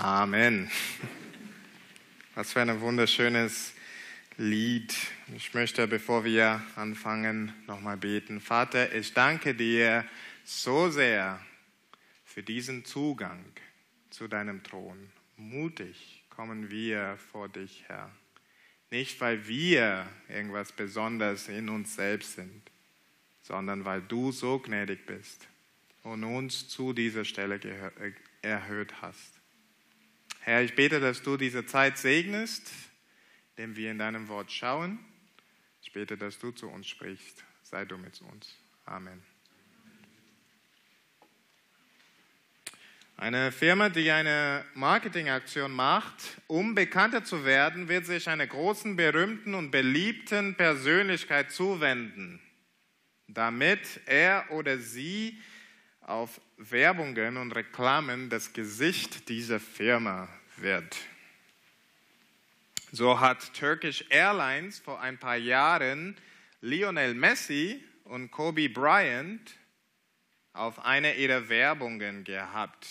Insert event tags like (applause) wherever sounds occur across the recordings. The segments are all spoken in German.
Amen. Was für ein wunderschönes Lied. Ich möchte, bevor wir anfangen, nochmal beten. Vater, ich danke dir so sehr für diesen Zugang zu deinem Thron. Mutig kommen wir vor dich, Herr. Nicht, weil wir irgendwas Besonderes in uns selbst sind, sondern weil du so gnädig bist und uns zu dieser Stelle erhöht hast. Herr, ich bete, dass du diese Zeit segnest, indem wir in deinem Wort schauen. Ich bete, dass du zu uns sprichst. Sei du mit uns. Amen. Eine Firma, die eine Marketingaktion macht, um bekannter zu werden, wird sich einer großen, berühmten und beliebten Persönlichkeit zuwenden, damit er oder sie auf Werbungen und Reklamen das Gesicht dieser Firma wird. So hat Turkish Airlines vor ein paar Jahren Lionel Messi und Kobe Bryant auf eine ihrer Werbungen gehabt.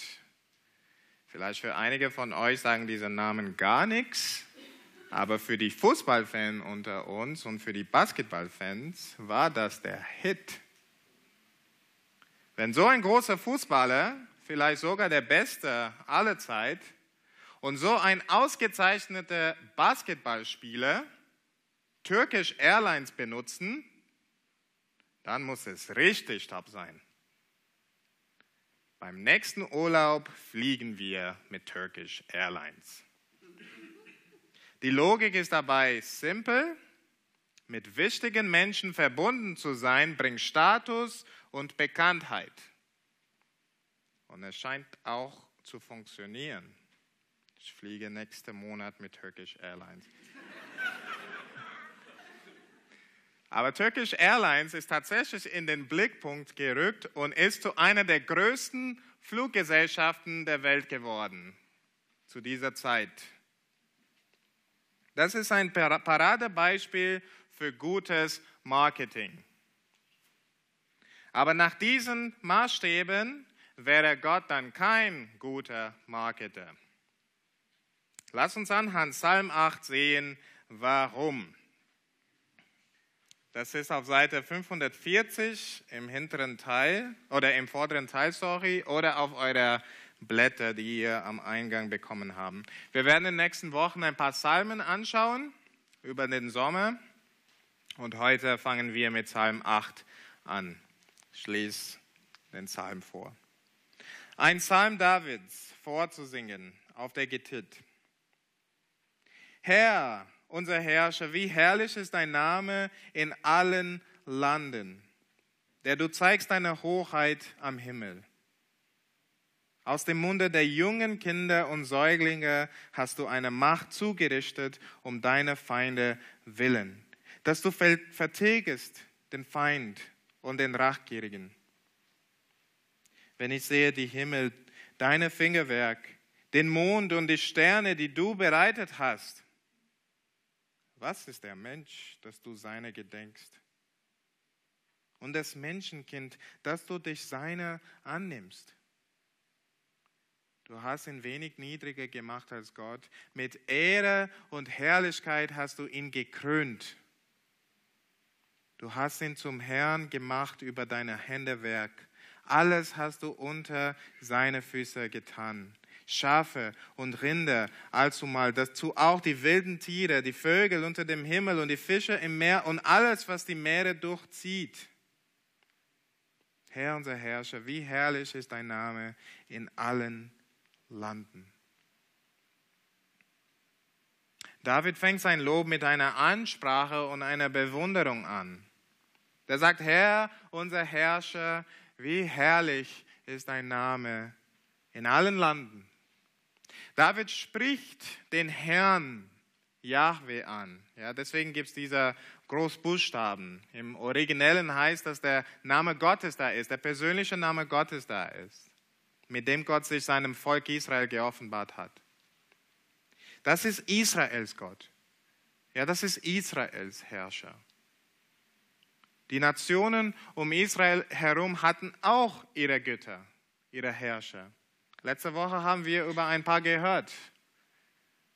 Vielleicht für einige von euch sagen diese Namen gar nichts, aber für die Fußballfans unter uns und für die Basketballfans war das der Hit. Wenn so ein großer Fußballer, vielleicht sogar der beste aller Zeit, und so ein ausgezeichneter Basketballspieler Turkish Airlines benutzen, dann muss es richtig top sein. Beim nächsten Urlaub fliegen wir mit Turkish Airlines. Die Logik ist dabei simpel. Mit wichtigen Menschen verbunden zu sein, bringt Status und Bekanntheit. Und es scheint auch zu funktionieren. Ich fliege nächsten Monat mit Turkish Airlines. (laughs) Aber Turkish Airlines ist tatsächlich in den Blickpunkt gerückt und ist zu einer der größten Fluggesellschaften der Welt geworden zu dieser Zeit. Das ist ein Paradebeispiel für gutes Marketing. Aber nach diesen Maßstäben wäre Gott dann kein guter Marketer. Lass uns anhand Psalm 8 sehen, warum. Das ist auf Seite 540 im hinteren Teil oder im vorderen Teil, sorry, oder auf eurer Blätter, die ihr am Eingang bekommen haben. Wir werden in den nächsten Wochen ein paar Psalmen anschauen über den Sommer und heute fangen wir mit Psalm 8 an. Ich lese den Psalm vor. Ein Psalm Davids vorzusingen auf der Gittit. Herr, unser Herrscher, wie herrlich ist dein Name in allen Landen, der du zeigst deine Hochheit am Himmel. Aus dem Munde der jungen Kinder und Säuglinge hast du eine Macht zugerichtet um deine Feinde willen, dass du vertilgest den Feind und den Rachgierigen. Wenn ich sehe die Himmel, deine Fingerwerk, den Mond und die Sterne, die du bereitet hast, was ist der Mensch, dass du seine gedenkst? Und das Menschenkind, dass du dich seiner annimmst. Du hast ihn wenig niedriger gemacht als Gott. Mit Ehre und Herrlichkeit hast du ihn gekrönt. Du hast ihn zum Herrn gemacht über deine Händewerk. Alles hast du unter seine Füße getan. Schafe und Rinder, allzumal dazu auch die wilden Tiere, die Vögel unter dem Himmel und die Fische im Meer und alles, was die Meere durchzieht. Herr unser Herrscher, wie herrlich ist dein Name in allen Landen. David fängt sein Lob mit einer Ansprache und einer Bewunderung an. Der sagt, Herr, unser Herrscher, wie herrlich ist dein Name in allen Landen. David spricht den Herrn Yahweh an. Ja, deswegen gibt es diese Großbuchstaben. Im Originellen heißt das, der Name Gottes da ist, der persönliche Name Gottes da ist, mit dem Gott sich seinem Volk Israel geoffenbart hat. Das ist Israels Gott. Ja, das ist Israels Herrscher. Die Nationen um Israel herum hatten auch ihre Götter, ihre Herrscher. Letzte Woche haben wir über ein paar gehört.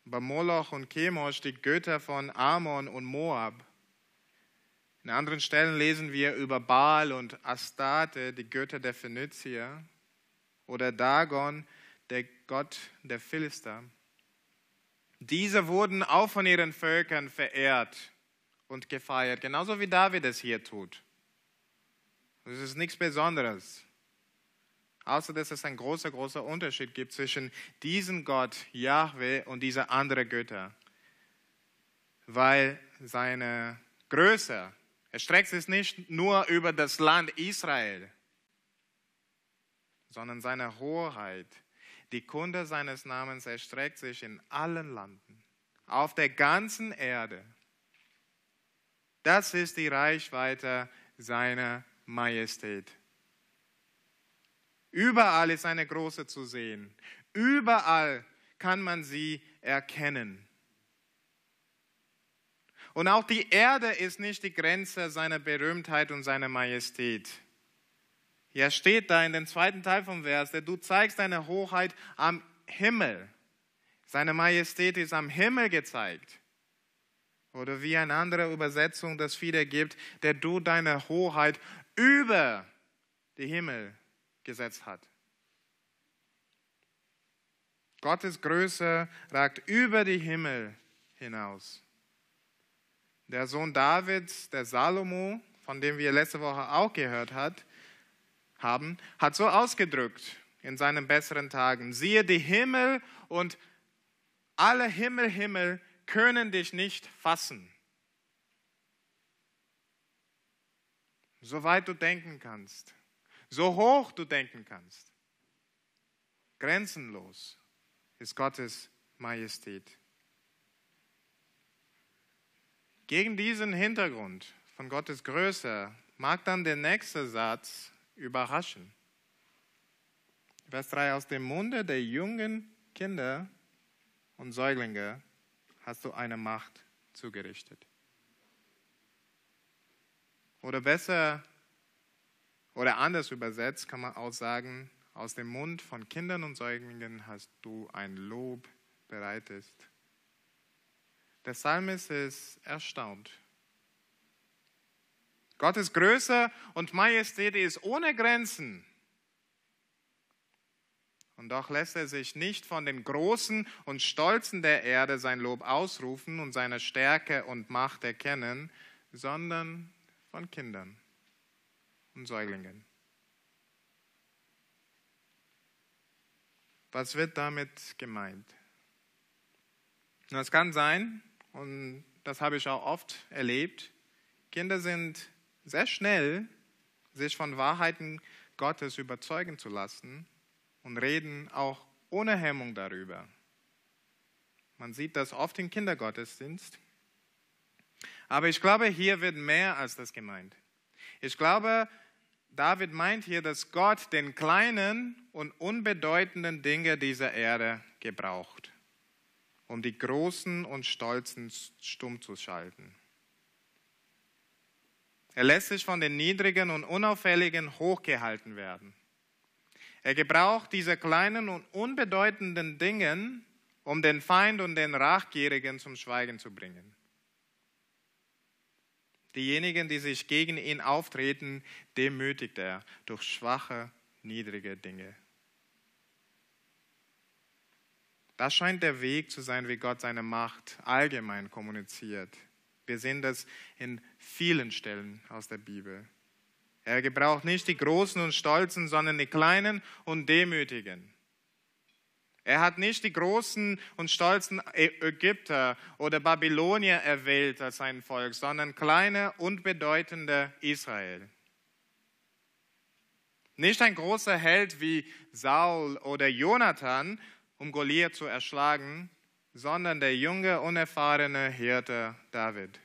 Über Moloch und Chemosh, die Götter von Ammon und Moab. In anderen Stellen lesen wir über Baal und Astarte, die Götter der Phönizier, oder Dagon, der Gott der Philister. Diese wurden auch von ihren Völkern verehrt und gefeiert, genauso wie David es hier tut. Das ist nichts Besonderes. Außer dass es ein großer, großer Unterschied gibt zwischen diesem Gott, Yahweh, und dieser anderen Götter. Weil seine Größe erstreckt sich nicht nur über das Land Israel, sondern seine Hoheit. Die Kunde seines Namens erstreckt sich in allen Landen, auf der ganzen Erde. Das ist die Reichweite seiner Majestät. Überall ist eine große zu sehen. Überall kann man sie erkennen. Und auch die Erde ist nicht die Grenze seiner Berühmtheit und seiner Majestät. Ja, steht da in dem zweiten Teil vom Vers, du zeigst deine Hoheit am Himmel. Seine Majestät ist am Himmel gezeigt. Oder wie eine andere Übersetzung das wiedergibt, der du deine Hoheit über die Himmel gesetzt hat. Gottes Größe ragt über die Himmel hinaus. Der Sohn Davids, der Salomo, von dem wir letzte Woche auch gehört hat, haben, hat so ausgedrückt in seinen besseren Tagen, siehe die Himmel und alle Himmel, Himmel können dich nicht fassen. Soweit du denken kannst so hoch du denken kannst. Grenzenlos ist Gottes Majestät. Gegen diesen Hintergrund von Gottes Größe mag dann der nächste Satz überraschen. Vers 3, aus dem Munde der jungen Kinder und Säuglinge hast du eine Macht zugerichtet. Oder besser oder anders übersetzt kann man auch sagen, aus dem Mund von Kindern und Säuglingen hast du ein Lob bereitet. Der Psalmist ist erstaunt. Gottes Größe und Majestät ist ohne Grenzen. Und doch lässt er sich nicht von den Großen und Stolzen der Erde sein Lob ausrufen und seine Stärke und Macht erkennen, sondern von Kindern und Säuglingen. Was wird damit gemeint? Es kann sein, und das habe ich auch oft erlebt, Kinder sind sehr schnell, sich von Wahrheiten Gottes überzeugen zu lassen und reden auch ohne Hemmung darüber. Man sieht das oft im Kindergottesdienst. Aber ich glaube, hier wird mehr als das gemeint. Ich glaube, David meint hier, dass Gott den kleinen und unbedeutenden Dinge dieser Erde gebraucht, um die großen und stolzen stumm zu schalten. Er lässt sich von den niedrigen und unauffälligen hochgehalten werden. Er gebraucht diese kleinen und unbedeutenden Dinge, um den Feind und den Rachgierigen zum Schweigen zu bringen. Diejenigen, die sich gegen ihn auftreten, demütigt er durch schwache, niedrige Dinge. Das scheint der Weg zu sein, wie Gott seine Macht allgemein kommuniziert. Wir sehen das in vielen Stellen aus der Bibel. Er gebraucht nicht die Großen und Stolzen, sondern die Kleinen und Demütigen. Er hat nicht die großen und stolzen Ägypter oder Babylonier erwählt als sein Volk, sondern kleine, unbedeutende Israel. Nicht ein großer Held wie Saul oder Jonathan, um Goliath zu erschlagen, sondern der junge, unerfahrene Hirte David.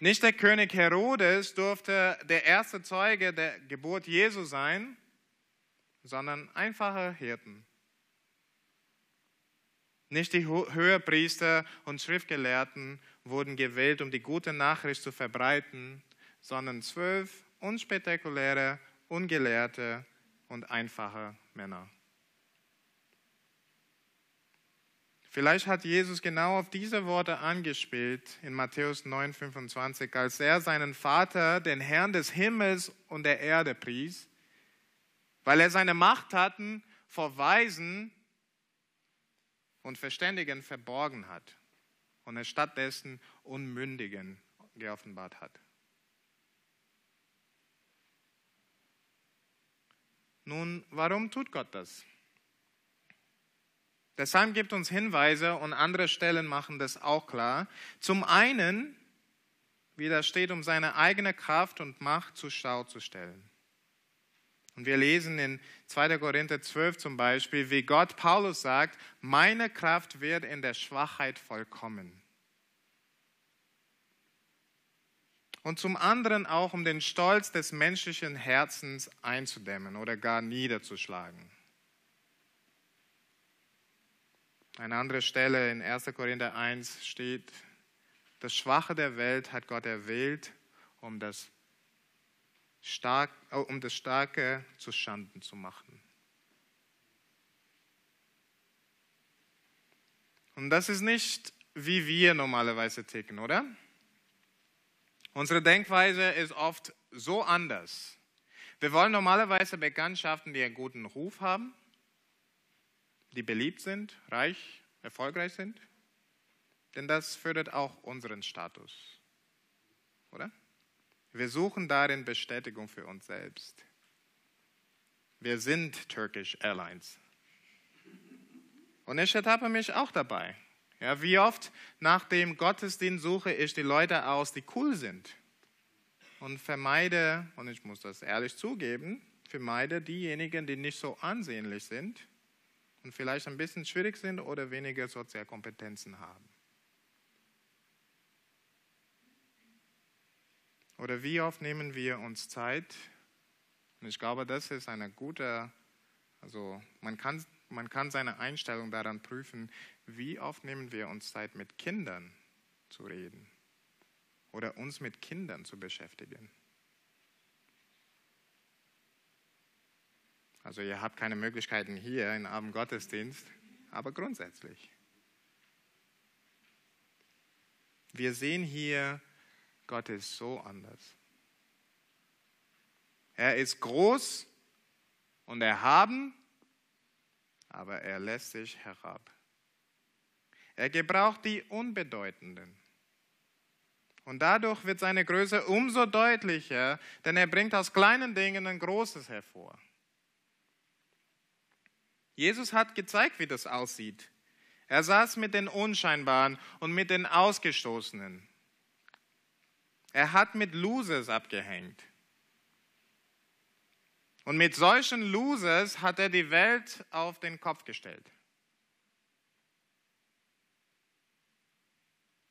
Nicht der König Herodes durfte der erste Zeuge der Geburt Jesu sein, sondern einfache Hirten. Nicht die Höherpriester und Schriftgelehrten wurden gewählt, um die gute Nachricht zu verbreiten, sondern zwölf unspektakuläre, ungelehrte, und einfache Männer. Vielleicht hat Jesus genau auf diese Worte angespielt in Matthäus 9, 25, als er seinen Vater, den Herrn des Himmels und der Erde pries, weil er seine Macht hatten vor Weisen und Verständigen verborgen hat und er stattdessen Unmündigen geoffenbart hat. Nun, warum tut Gott das? Der Psalm gibt uns Hinweise und andere Stellen machen das auch klar. Zum einen, wie das steht, um seine eigene Kraft und Macht zur Schau zu stellen. Und wir lesen in 2. Korinther 12 zum Beispiel, wie Gott Paulus sagt, meine Kraft wird in der Schwachheit vollkommen. Und zum anderen auch, um den Stolz des menschlichen Herzens einzudämmen oder gar niederzuschlagen. Eine andere Stelle in 1. Korinther 1 steht, das Schwache der Welt hat Gott erwählt, um das, Stark, äh, um das Starke zu Schanden zu machen. Und das ist nicht, wie wir normalerweise ticken, oder? Unsere Denkweise ist oft so anders. Wir wollen normalerweise Bekanntschaften, die einen guten Ruf haben, die beliebt sind, reich, erfolgreich sind? Denn das fördert auch unseren Status, oder? Wir suchen darin Bestätigung für uns selbst. Wir sind Turkish Airlines. Und ich ertappe mich auch dabei. Ja, wie oft nach dem Gottesdienst suche ich die Leute aus, die cool sind. Und vermeide, und ich muss das ehrlich zugeben, vermeide diejenigen, die nicht so ansehnlich sind und vielleicht ein bisschen schwierig sind oder weniger Sozialkompetenzen haben. Oder wie oft nehmen wir uns Zeit? Und ich glaube, das ist eine gute, also man kann, man kann seine Einstellung daran prüfen, wie oft nehmen wir uns Zeit, mit Kindern zu reden oder uns mit Kindern zu beschäftigen. Also ihr habt keine Möglichkeiten hier in Abend Gottesdienst, aber grundsätzlich. Wir sehen hier, Gott ist so anders. Er ist groß und erhaben, aber er lässt sich herab. Er gebraucht die Unbedeutenden. Und dadurch wird seine Größe umso deutlicher, denn er bringt aus kleinen Dingen ein Großes hervor. Jesus hat gezeigt, wie das aussieht. Er saß mit den Unscheinbaren und mit den Ausgestoßenen. Er hat mit Losers abgehängt. Und mit solchen Losers hat er die Welt auf den Kopf gestellt.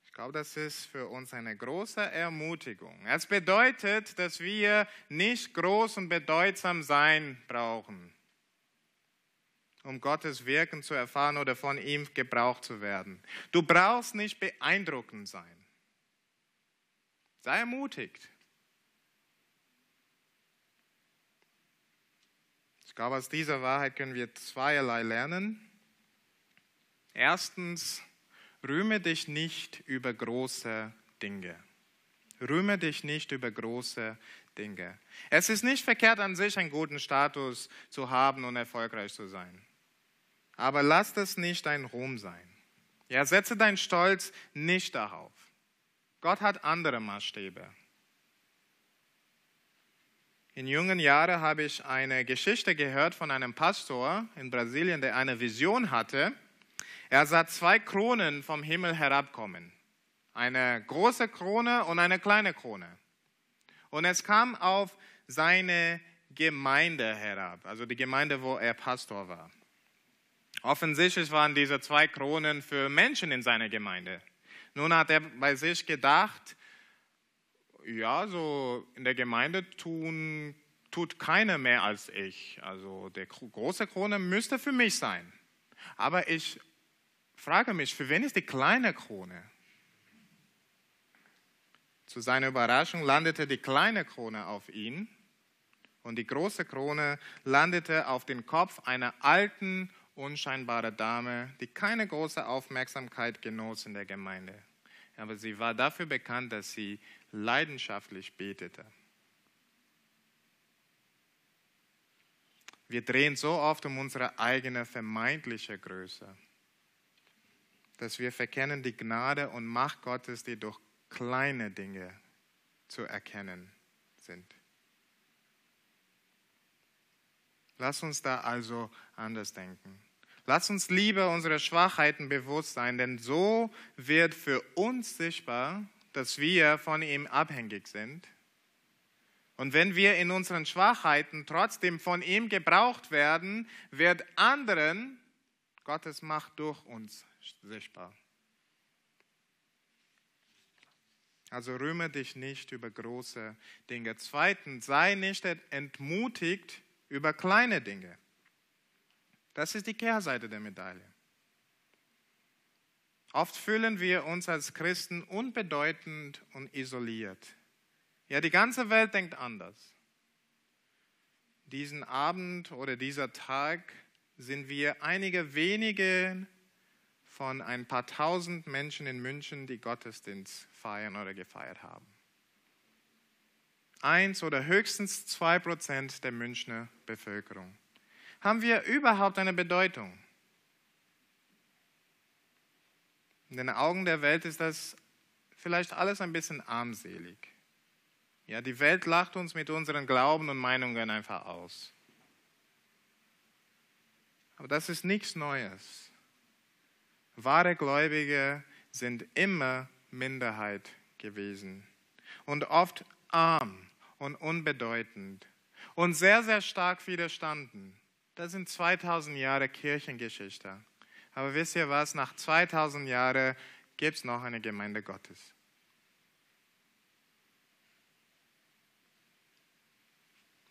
Ich glaube, das ist für uns eine große Ermutigung. Es bedeutet, dass wir nicht groß und bedeutsam sein brauchen um Gottes Wirken zu erfahren oder von ihm gebraucht zu werden. Du brauchst nicht beeindruckend sein. Sei ermutigt. Ich glaube, aus dieser Wahrheit können wir zweierlei lernen. Erstens, rühme dich nicht über große Dinge. Rühme dich nicht über große Dinge. Es ist nicht verkehrt an sich, einen guten Status zu haben und erfolgreich zu sein aber lass das nicht dein Ruhm sein. Ja, setze deinen Stolz nicht darauf. Gott hat andere Maßstäbe. In jungen Jahren habe ich eine Geschichte gehört von einem Pastor in Brasilien, der eine Vision hatte. Er sah zwei Kronen vom Himmel herabkommen. Eine große Krone und eine kleine Krone. Und es kam auf seine Gemeinde herab, also die Gemeinde, wo er Pastor war. Offensichtlich waren diese zwei Kronen für Menschen in seiner Gemeinde. Nun hat er bei sich gedacht, ja, so in der Gemeinde tun, tut keiner mehr als ich. Also die große Krone müsste für mich sein. Aber ich frage mich, für wen ist die kleine Krone? Zu seiner Überraschung landete die kleine Krone auf ihn und die große Krone landete auf den Kopf einer alten, unscheinbaren Dame, die keine große Aufmerksamkeit genoss in der Gemeinde. Aber sie war dafür bekannt, dass sie leidenschaftlich betete. Wir drehen so oft um unsere eigene vermeintliche Größe, dass wir verkennen die Gnade und Macht Gottes, die durch kleine Dinge zu erkennen sind. Lass uns da also anders denken. Lass uns lieber unsere Schwachheiten bewusst sein, denn so wird für uns sichtbar, dass wir von ihm abhängig sind. Und wenn wir in unseren Schwachheiten trotzdem von ihm gebraucht werden, wird anderen Gottes Macht durch uns sichtbar. Also rühme dich nicht über große Dinge. Zweitens, sei nicht entmutigt über kleine Dinge. Das ist die Kehrseite der Medaille. Oft fühlen wir uns als Christen unbedeutend und isoliert. Ja, die ganze Welt denkt anders. Diesen Abend oder dieser Tag sind wir einige wenige von ein paar tausend Menschen in München, die Gottesdienst feiern oder gefeiert haben. Eins oder höchstens zwei Prozent der Münchner Bevölkerung. Haben wir überhaupt eine Bedeutung? In den Augen der Welt ist das vielleicht alles ein bisschen armselig. Ja, die Welt lacht uns mit unseren Glauben und Meinungen einfach aus. Aber das ist nichts Neues. Wahre Gläubige sind immer Minderheit gewesen und oft arm und unbedeutend und sehr, sehr stark widerstanden. Das sind 2000 Jahre Kirchengeschichte. Aber wisst ihr was? Nach 2000 Jahren gibt es noch eine Gemeinde Gottes.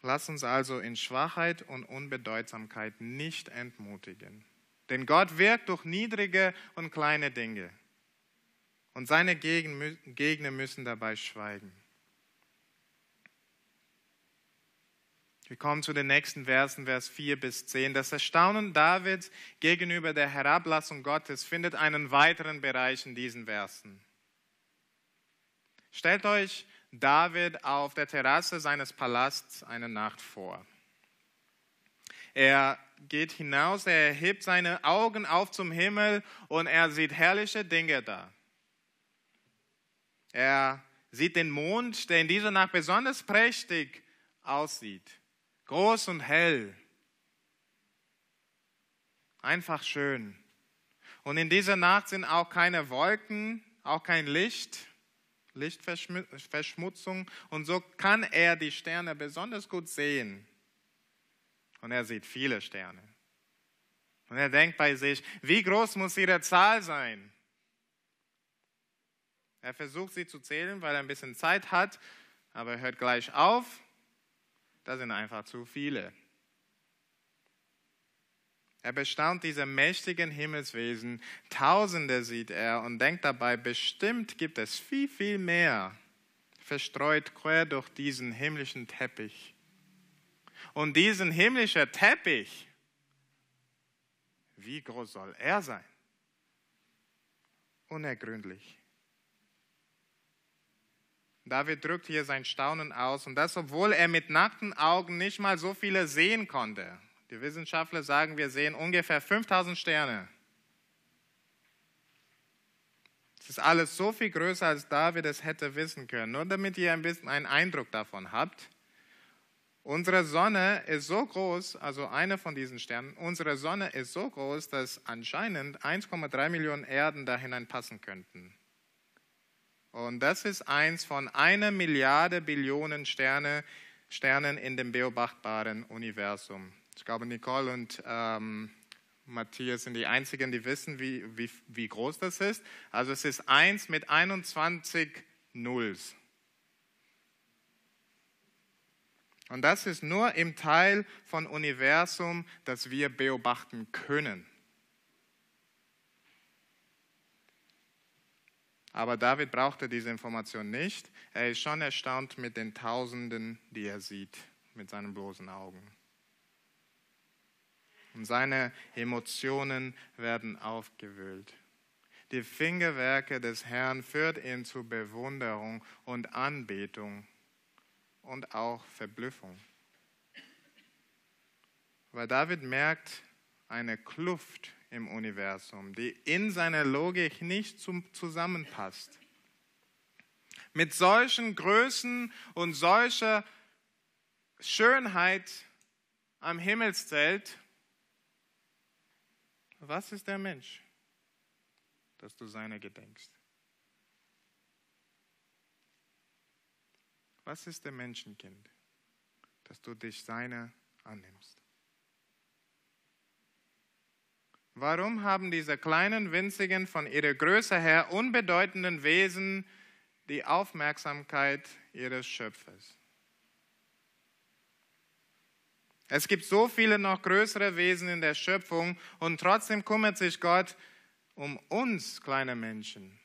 Lass uns also in Schwachheit und Unbedeutsamkeit nicht entmutigen. Denn Gott wirkt durch niedrige und kleine Dinge. Und seine Gegner müssen dabei schweigen. Wir kommen zu den nächsten Versen, Vers 4 bis 10. Das Erstaunen Davids gegenüber der Herablassung Gottes findet einen weiteren Bereich in diesen Versen. Stellt euch David auf der Terrasse seines Palasts eine Nacht vor. Er geht hinaus, er hebt seine Augen auf zum Himmel und er sieht herrliche Dinge da. Er sieht den Mond, der in dieser Nacht besonders prächtig aussieht groß und hell. Einfach schön. Und in dieser Nacht sind auch keine Wolken, auch kein Licht, Lichtverschmutzung. Und so kann er die Sterne besonders gut sehen. Und er sieht viele Sterne. Und er denkt bei sich, wie groß muss ihre Zahl sein? Er versucht sie zu zählen, weil er ein bisschen Zeit hat, aber er hört gleich auf das sind einfach zu viele. Er bestaunt diese mächtigen Himmelswesen, Tausende sieht er und denkt dabei, bestimmt gibt es viel, viel mehr, verstreut quer durch diesen himmlischen Teppich. Und diesen himmlischen Teppich, wie groß soll er sein? Unergründlich. David drückt hier sein Staunen aus und das, obwohl er mit nackten Augen nicht mal so viele sehen konnte. Die Wissenschaftler sagen, wir sehen ungefähr 5000 Sterne. Es ist alles so viel größer, als David es hätte wissen können. Nur damit ihr ein bisschen einen Eindruck davon habt. Unsere Sonne ist so groß, also eine von diesen Sternen, unsere Sonne ist so groß, dass anscheinend 1,3 Millionen Erden da hineinpassen könnten. Und das ist eins von einer Milliarde Billionen Sterne, Sternen in dem beobachtbaren Universum. Ich glaube, Nicole und ähm, Matthias sind die einzigen, die wissen, wie, wie, wie groß das ist. Also es ist eins mit 21 Nulls. Und das ist nur im Teil von Universum, das wir beobachten können. Aber David brauchte diese Information nicht. Er ist schon erstaunt mit den Tausenden, die er sieht. mit seinen bloßen Augen. Und seine Emotionen werden aufgewühlt. Die Fingerwerke des Herrn führt ihn zu Bewunderung und Anbetung und auch Verblüffung. Weil David merkt eine Kluft im Universum, die in seiner Logik nicht zusammenpasst. Mit solchen Größen und solcher Schönheit am Himmelszelt, was ist der Mensch, dass du seiner gedenkst? Was ist der Menschenkind, dass du dich seiner annimmst? Warum haben diese kleinen, winzigen, von ihrer Größe her unbedeutenden Wesen die Aufmerksamkeit ihres Schöpfers? Es gibt so viele noch größere Wesen in der Schöpfung und trotzdem kümmert sich Gott um uns kleine Menschen.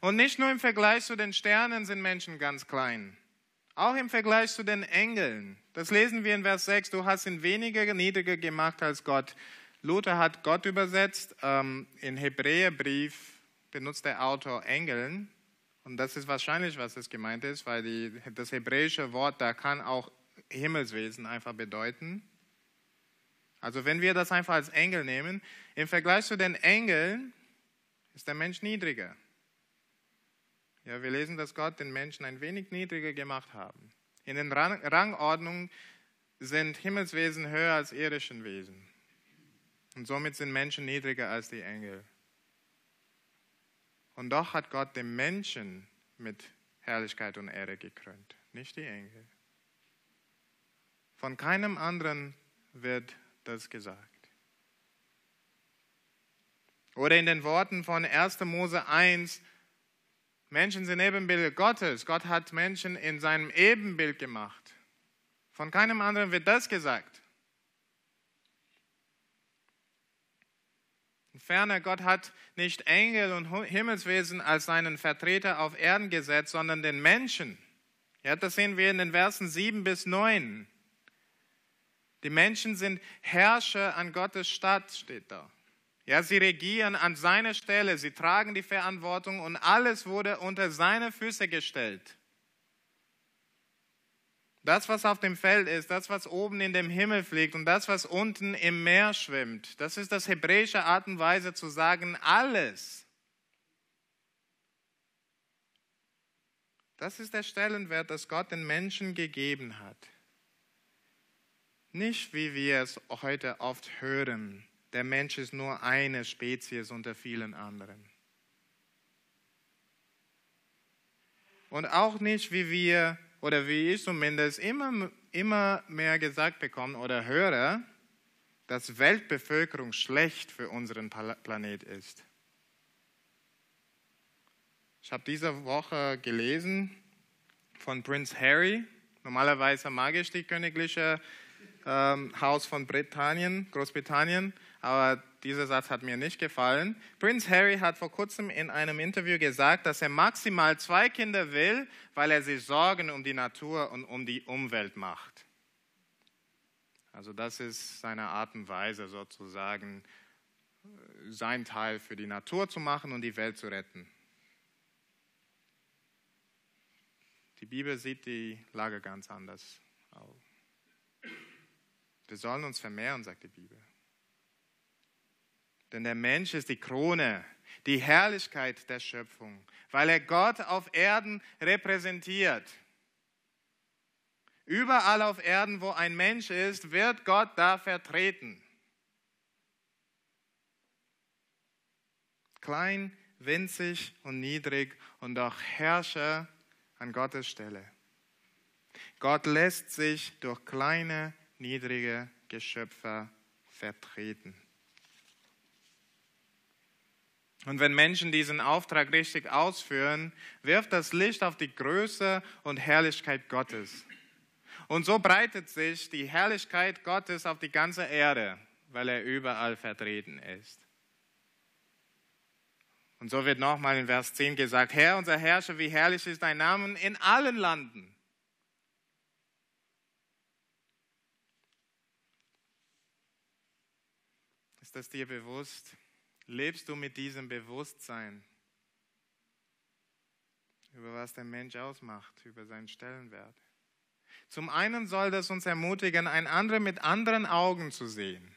Und nicht nur im Vergleich zu den Sternen sind Menschen ganz klein. Auch im Vergleich zu den Engeln. Das lesen wir in Vers 6. Du hast ihn weniger niedriger gemacht als Gott. Luther hat Gott übersetzt. Ähm, in Hebräerbrief benutzt der Autor Engeln. Und das ist wahrscheinlich, was es gemeint ist, weil die, das hebräische Wort da kann auch Himmelswesen einfach bedeuten. Also wenn wir das einfach als Engel nehmen, im Vergleich zu den Engeln ist der Mensch niedriger. Ja, wir lesen, dass Gott den Menschen ein wenig niedriger gemacht haben. In den Rang Rangordnungen sind Himmelswesen höher als irdischen Wesen. Und somit sind Menschen niedriger als die Engel. Und doch hat Gott den Menschen mit Herrlichkeit und Ehre gekrönt, nicht die Engel. Von keinem anderen wird das gesagt. Oder in den Worten von 1. Mose 1, Menschen sind Ebenbild Gottes. Gott hat Menschen in seinem Ebenbild gemacht. Von keinem anderen wird das gesagt. Ferner, Gott hat nicht Engel und Himmelswesen als seinen Vertreter auf Erden gesetzt, sondern den Menschen. Ja, das sehen wir in den Versen 7 bis 9. Die Menschen sind Herrscher an Gottes Stadt, steht da. Ja, sie regieren an seiner Stelle, sie tragen die Verantwortung und alles wurde unter seine Füße gestellt. Das, was auf dem Feld ist, das, was oben in dem Himmel fliegt und das, was unten im Meer schwimmt, das ist das hebräische Art und Weise zu sagen, alles. Das ist der Stellenwert, das Gott den Menschen gegeben hat. Nicht wie wir es heute oft hören, der Mensch ist nur eine Spezies unter vielen anderen. Und auch nicht, wie wir, oder wie ich zumindest immer, immer mehr gesagt bekomme oder höre, dass Weltbevölkerung schlecht für unseren Planet ist. Ich habe diese Woche gelesen von Prince Harry. Normalerweise mag ich die königliche ähm, Haus von Britannien, Großbritannien, aber dieser Satz hat mir nicht gefallen. Prince Harry hat vor kurzem in einem Interview gesagt, dass er maximal zwei Kinder will, weil er sich Sorgen um die Natur und um die Umwelt macht. Also das ist seine Art und Weise sozusagen, sein Teil für die Natur zu machen und die Welt zu retten. Die Bibel sieht die Lage ganz anders. Wir sollen uns vermehren, sagt die Bibel. Denn der Mensch ist die Krone, die Herrlichkeit der Schöpfung, weil er Gott auf Erden repräsentiert. Überall auf Erden, wo ein Mensch ist, wird Gott da vertreten. Klein, winzig und niedrig und doch Herrscher an Gottes Stelle. Gott lässt sich durch kleine, niedrige Geschöpfe vertreten. Und wenn Menschen diesen Auftrag richtig ausführen, wirft das Licht auf die Größe und Herrlichkeit Gottes. Und so breitet sich die Herrlichkeit Gottes auf die ganze Erde, weil er überall vertreten ist. Und so wird nochmal in Vers 10 gesagt, Herr, unser Herrscher, wie herrlich ist dein Name in allen Landen. Ist das dir bewusst? Lebst du mit diesem Bewusstsein über was der Mensch ausmacht, über seinen Stellenwert? Zum einen soll das uns ermutigen, ein anderer mit anderen Augen zu sehen.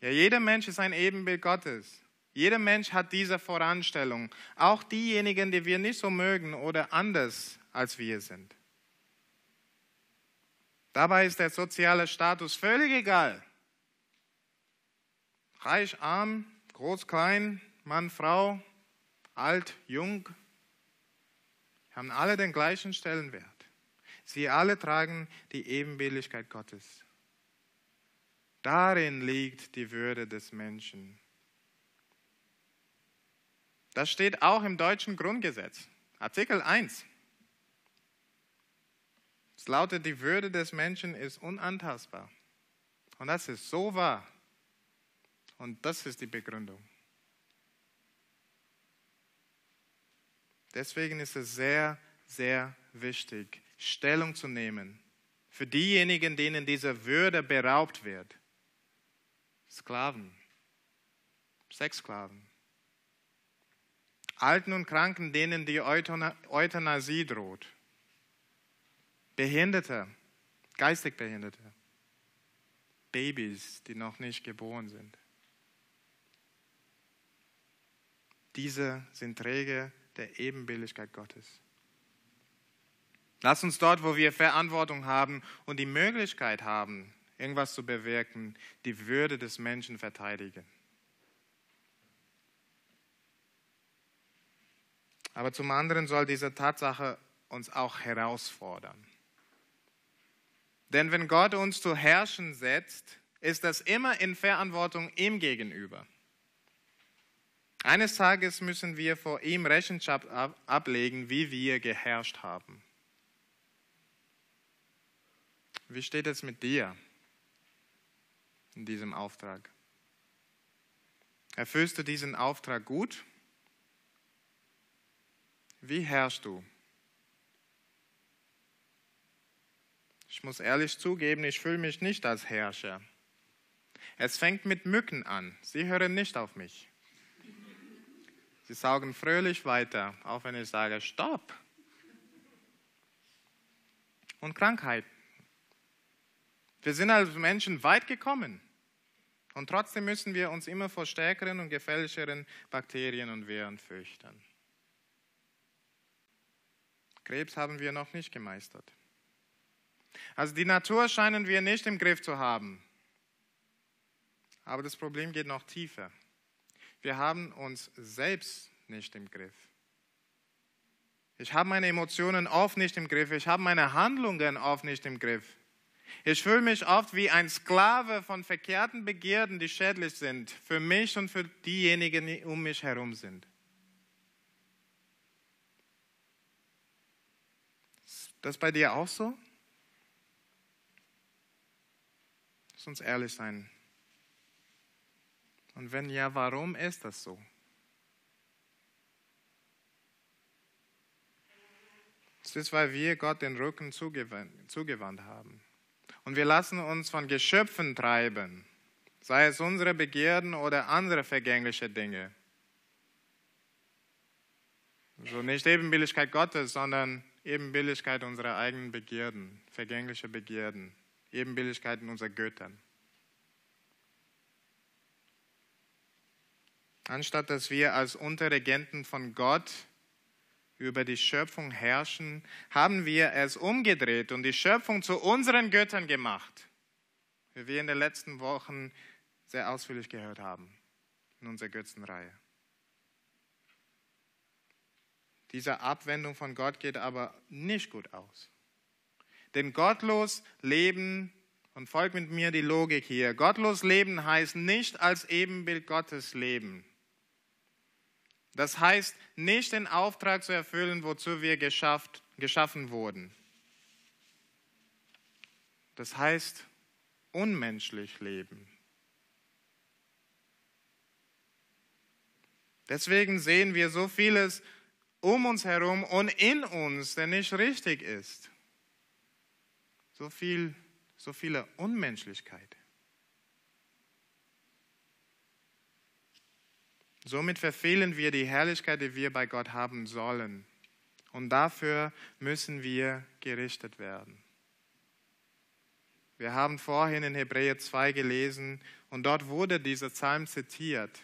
Ja, jeder Mensch ist ein Ebenbild Gottes. Jeder Mensch hat diese Voranstellung, auch diejenigen, die wir nicht so mögen oder anders als wir sind. Dabei ist der soziale Status völlig egal. Reich, arm, groß, klein, Mann, Frau, alt, jung, haben alle den gleichen Stellenwert. Sie alle tragen die Ebenbildlichkeit Gottes. Darin liegt die Würde des Menschen. Das steht auch im deutschen Grundgesetz, Artikel 1. Es lautet, die Würde des Menschen ist unantastbar. Und das ist so wahr. Und das ist die Begründung. Deswegen ist es sehr, sehr wichtig, Stellung zu nehmen für diejenigen, denen diese Würde beraubt wird. Sklaven, Sexsklaven, Alten und Kranken, denen die Euthanasie droht. Behinderte, geistig Behinderte. Babys, die noch nicht geboren sind. Diese sind Träger der Ebenbildlichkeit Gottes. Lass uns dort, wo wir Verantwortung haben und die Möglichkeit haben, irgendwas zu bewirken, die Würde des Menschen verteidigen. Aber zum anderen soll diese Tatsache uns auch herausfordern. Denn wenn Gott uns zu herrschen setzt, ist das immer in Verantwortung ihm gegenüber. Eines Tages müssen wir vor ihm Rechenschaft ablegen, wie wir geherrscht haben. Wie steht es mit dir in diesem Auftrag? Erfüllst du diesen Auftrag gut? Wie herrschst du? Ich muss ehrlich zugeben, ich fühle mich nicht als Herrscher. Es fängt mit Mücken an. Sie hören nicht auf mich. Sie saugen fröhlich weiter, auch wenn ich sage, stopp. Und Krankheit. Wir sind als Menschen weit gekommen. Und trotzdem müssen wir uns immer vor stärkeren und gefährlicheren Bakterien und Viren fürchten. Krebs haben wir noch nicht gemeistert. Also die Natur scheinen wir nicht im Griff zu haben. Aber das Problem geht noch tiefer. Wir haben uns selbst nicht im Griff. Ich habe meine Emotionen oft nicht im Griff. Ich habe meine Handlungen oft nicht im Griff. Ich fühle mich oft wie ein Sklave von verkehrten Begierden, die schädlich sind für mich und für diejenigen, die um mich herum sind. das bei dir auch so? Lass uns ehrlich sein. Und wenn ja, warum ist das so? Es ist, weil wir Gott den Rücken zugewandt haben. Und wir lassen uns von Geschöpfen treiben, sei es unsere Begierden oder andere vergängliche Dinge. So nicht Ebenbilligkeit Gottes, sondern Ebenbilligkeit unserer eigenen Begierden, vergängliche Begierden, Ebenbilligkeiten unserer Göttern. Anstatt dass wir als Unterregenten von Gott über die Schöpfung herrschen, haben wir es umgedreht und die Schöpfung zu unseren Göttern gemacht, wie wir in den letzten Wochen sehr ausführlich gehört haben in unserer Götzenreihe. Diese Abwendung von Gott geht aber nicht gut aus. Denn gottlos leben, und folgt mit mir die Logik hier, gottlos leben heißt nicht als Ebenbild Gottes leben. Das heißt nicht den Auftrag zu erfüllen, wozu wir geschafft, geschaffen wurden. Das heißt unmenschlich leben. Deswegen sehen wir so vieles um uns herum und in uns, der nicht richtig ist. So viel, so viele Unmenschlichkeit. Somit verfehlen wir die Herrlichkeit, die wir bei Gott haben sollen. Und dafür müssen wir gerichtet werden. Wir haben vorhin in Hebräer 2 gelesen und dort wurde dieser Psalm zitiert.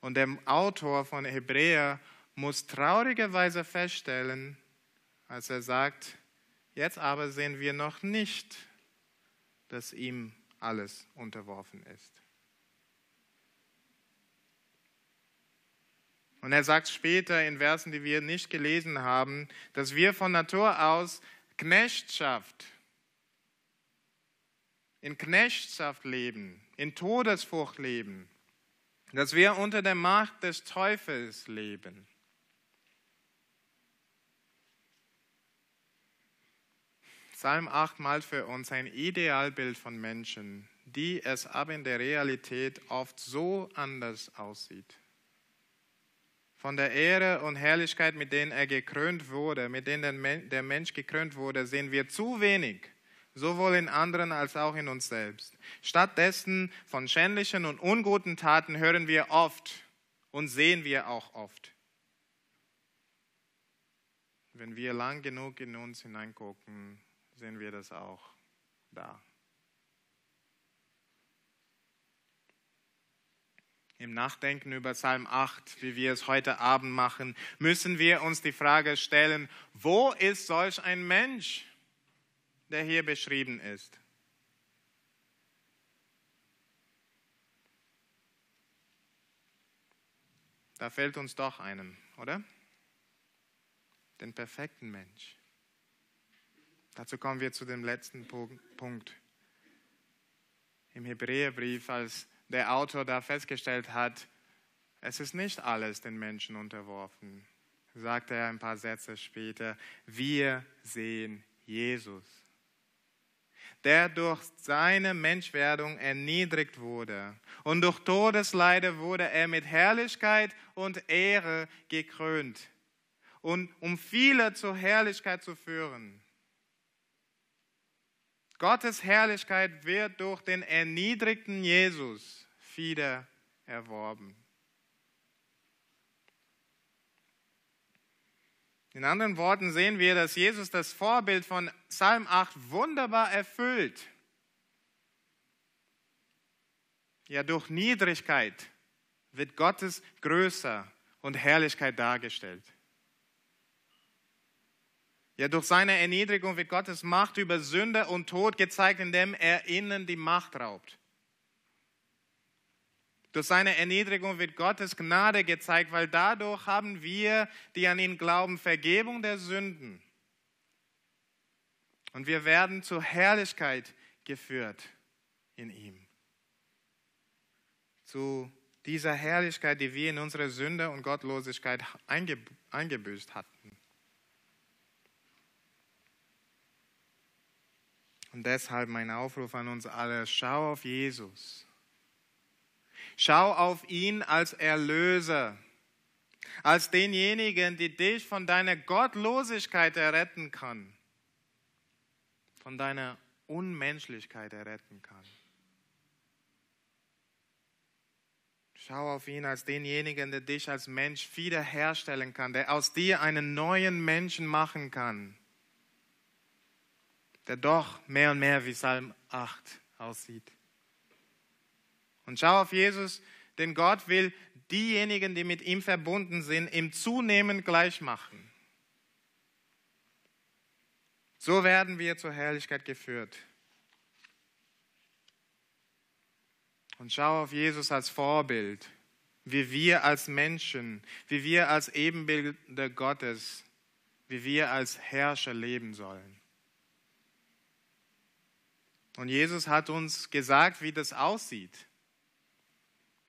Und der Autor von Hebräer muss traurigerweise feststellen, als er sagt, jetzt aber sehen wir noch nicht, dass ihm alles unterworfen ist. Und er sagt später in Versen, die wir nicht gelesen haben, dass wir von Natur aus Knechtschaft, in Knechtschaft leben, in Todesfurcht leben, dass wir unter der Macht des Teufels leben. Psalm 8 malt für uns ein Idealbild von Menschen, die es aber in der Realität oft so anders aussieht. Von der Ehre und Herrlichkeit, mit denen er gekrönt wurde, mit denen der Mensch gekrönt wurde, sehen wir zu wenig, sowohl in anderen als auch in uns selbst. Stattdessen von schändlichen und unguten Taten hören wir oft und sehen wir auch oft. Wenn wir lang genug in uns hineingucken, sehen wir das auch da. Im Nachdenken über Psalm 8, wie wir es heute Abend machen, müssen wir uns die Frage stellen, wo ist solch ein Mensch, der hier beschrieben ist? Da fällt uns doch einem, oder? Den perfekten Mensch. Dazu kommen wir zu dem letzten Punkt. Im Hebräerbrief, als der Autor da festgestellt hat, es ist nicht alles den Menschen unterworfen, sagte er ein paar Sätze später, wir sehen Jesus, der durch seine Menschwerdung erniedrigt wurde. Und durch Todesleide wurde er mit Herrlichkeit und Ehre gekrönt. Und um viele zur Herrlichkeit zu führen. Gottes Herrlichkeit wird durch den erniedrigten Jesus wieder erworben. In anderen Worten sehen wir, dass Jesus das Vorbild von Psalm 8 wunderbar erfüllt. Ja, durch Niedrigkeit wird Gottes Größe und Herrlichkeit dargestellt. Ja, durch seine Erniedrigung wird Gottes Macht über Sünde und Tod gezeigt, indem er ihnen die Macht raubt. Durch seine Erniedrigung wird Gottes Gnade gezeigt, weil dadurch haben wir, die an ihn glauben, Vergebung der Sünden. Und wir werden zur Herrlichkeit geführt in ihm. Zu dieser Herrlichkeit, die wir in unserer Sünde und Gottlosigkeit eingebüßt hatten. Und deshalb mein Aufruf an uns alle, schau auf Jesus. Schau auf ihn als Erlöser, als denjenigen, der dich von deiner Gottlosigkeit erretten kann, von deiner Unmenschlichkeit erretten kann. Schau auf ihn als denjenigen, der dich als Mensch wiederherstellen kann, der aus dir einen neuen Menschen machen kann der doch mehr und mehr wie Psalm 8 aussieht. Und schau auf Jesus, denn Gott will diejenigen, die mit ihm verbunden sind, ihm zunehmend gleich machen. So werden wir zur Herrlichkeit geführt. Und schau auf Jesus als Vorbild, wie wir als Menschen, wie wir als Ebenbilder Gottes, wie wir als Herrscher leben sollen. Und Jesus hat uns gesagt, wie das aussieht.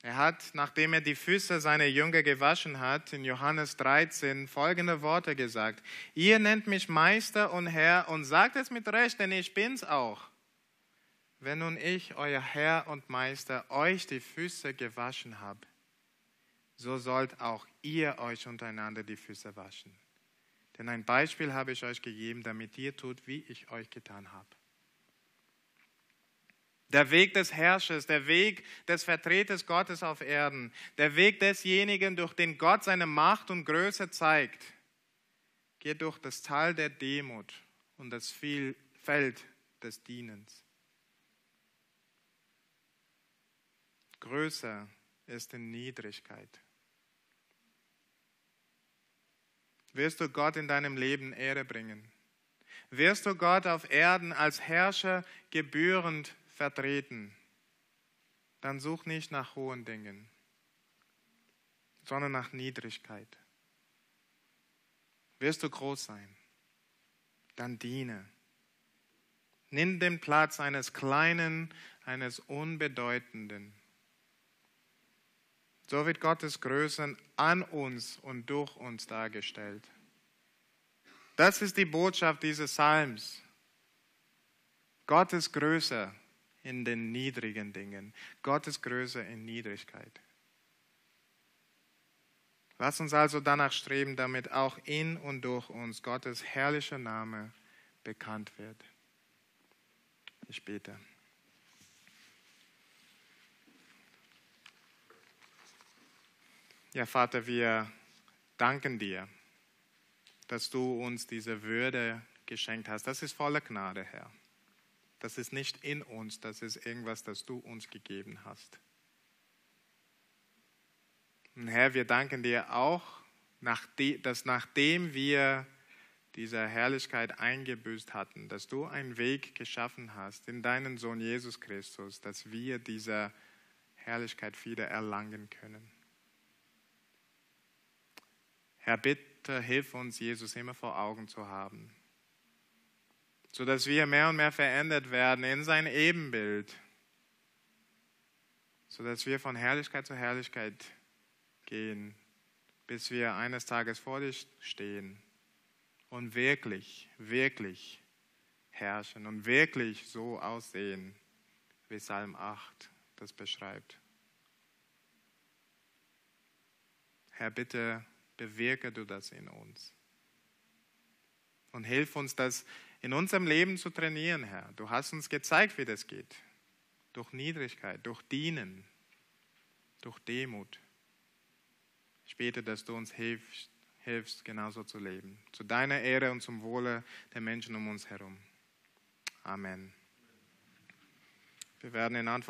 Er hat, nachdem er die Füße seiner Jünger gewaschen hat, in Johannes 13 folgende Worte gesagt. Ihr nennt mich Meister und Herr und sagt es mit Recht, denn ich bin's auch. Wenn nun ich, euer Herr und Meister, euch die Füße gewaschen habe, so sollt auch ihr euch untereinander die Füße waschen. Denn ein Beispiel habe ich euch gegeben, damit ihr tut, wie ich euch getan habe. Der Weg des Herrschers, der Weg des Vertreters Gottes auf Erden, der Weg desjenigen, durch den Gott seine Macht und Größe zeigt, geht durch das Tal der Demut und das Feld des Dienens. Größer ist in Niedrigkeit. Wirst du Gott in deinem Leben Ehre bringen? Wirst du Gott auf Erden als Herrscher gebührend vertreten? Dann such nicht nach hohen Dingen, sondern nach Niedrigkeit. Wirst du groß sein? Dann diene. Nimm den Platz eines Kleinen, eines Unbedeutenden. So wird Gottes Größe an uns und durch uns dargestellt. Das ist die Botschaft dieses Psalms. Gottes Größe in den niedrigen Dingen, Gottes Größe in Niedrigkeit. Lass uns also danach streben, damit auch in und durch uns Gottes herrlicher Name bekannt wird. Ich bete. Ja, Vater, wir danken dir, dass du uns diese Würde geschenkt hast. Das ist voller Gnade, Herr. Das ist nicht in uns, das ist irgendwas, das du uns gegeben hast. Und Herr, wir danken dir auch, dass nachdem wir diese Herrlichkeit eingebüßt hatten, dass du einen Weg geschaffen hast in deinen Sohn Jesus Christus, dass wir diese Herrlichkeit wieder erlangen können. Herr, bitte hilf uns, Jesus immer vor Augen zu haben, sodass wir mehr und mehr verändert werden in sein Ebenbild, sodass wir von Herrlichkeit zu Herrlichkeit gehen, bis wir eines Tages vor dir stehen und wirklich, wirklich herrschen und wirklich so aussehen, wie Psalm 8 das beschreibt. Herr, bitte bewirke du das in uns. Und hilf uns, das in unserem Leben zu trainieren, Herr. Du hast uns gezeigt, wie das geht. Durch Niedrigkeit, durch Dienen, durch Demut. Ich bete, dass du uns hilfst, hilfst, genauso zu leben. Zu deiner Ehre und zum Wohle der Menschen um uns herum. Amen. Wir werden in Antwort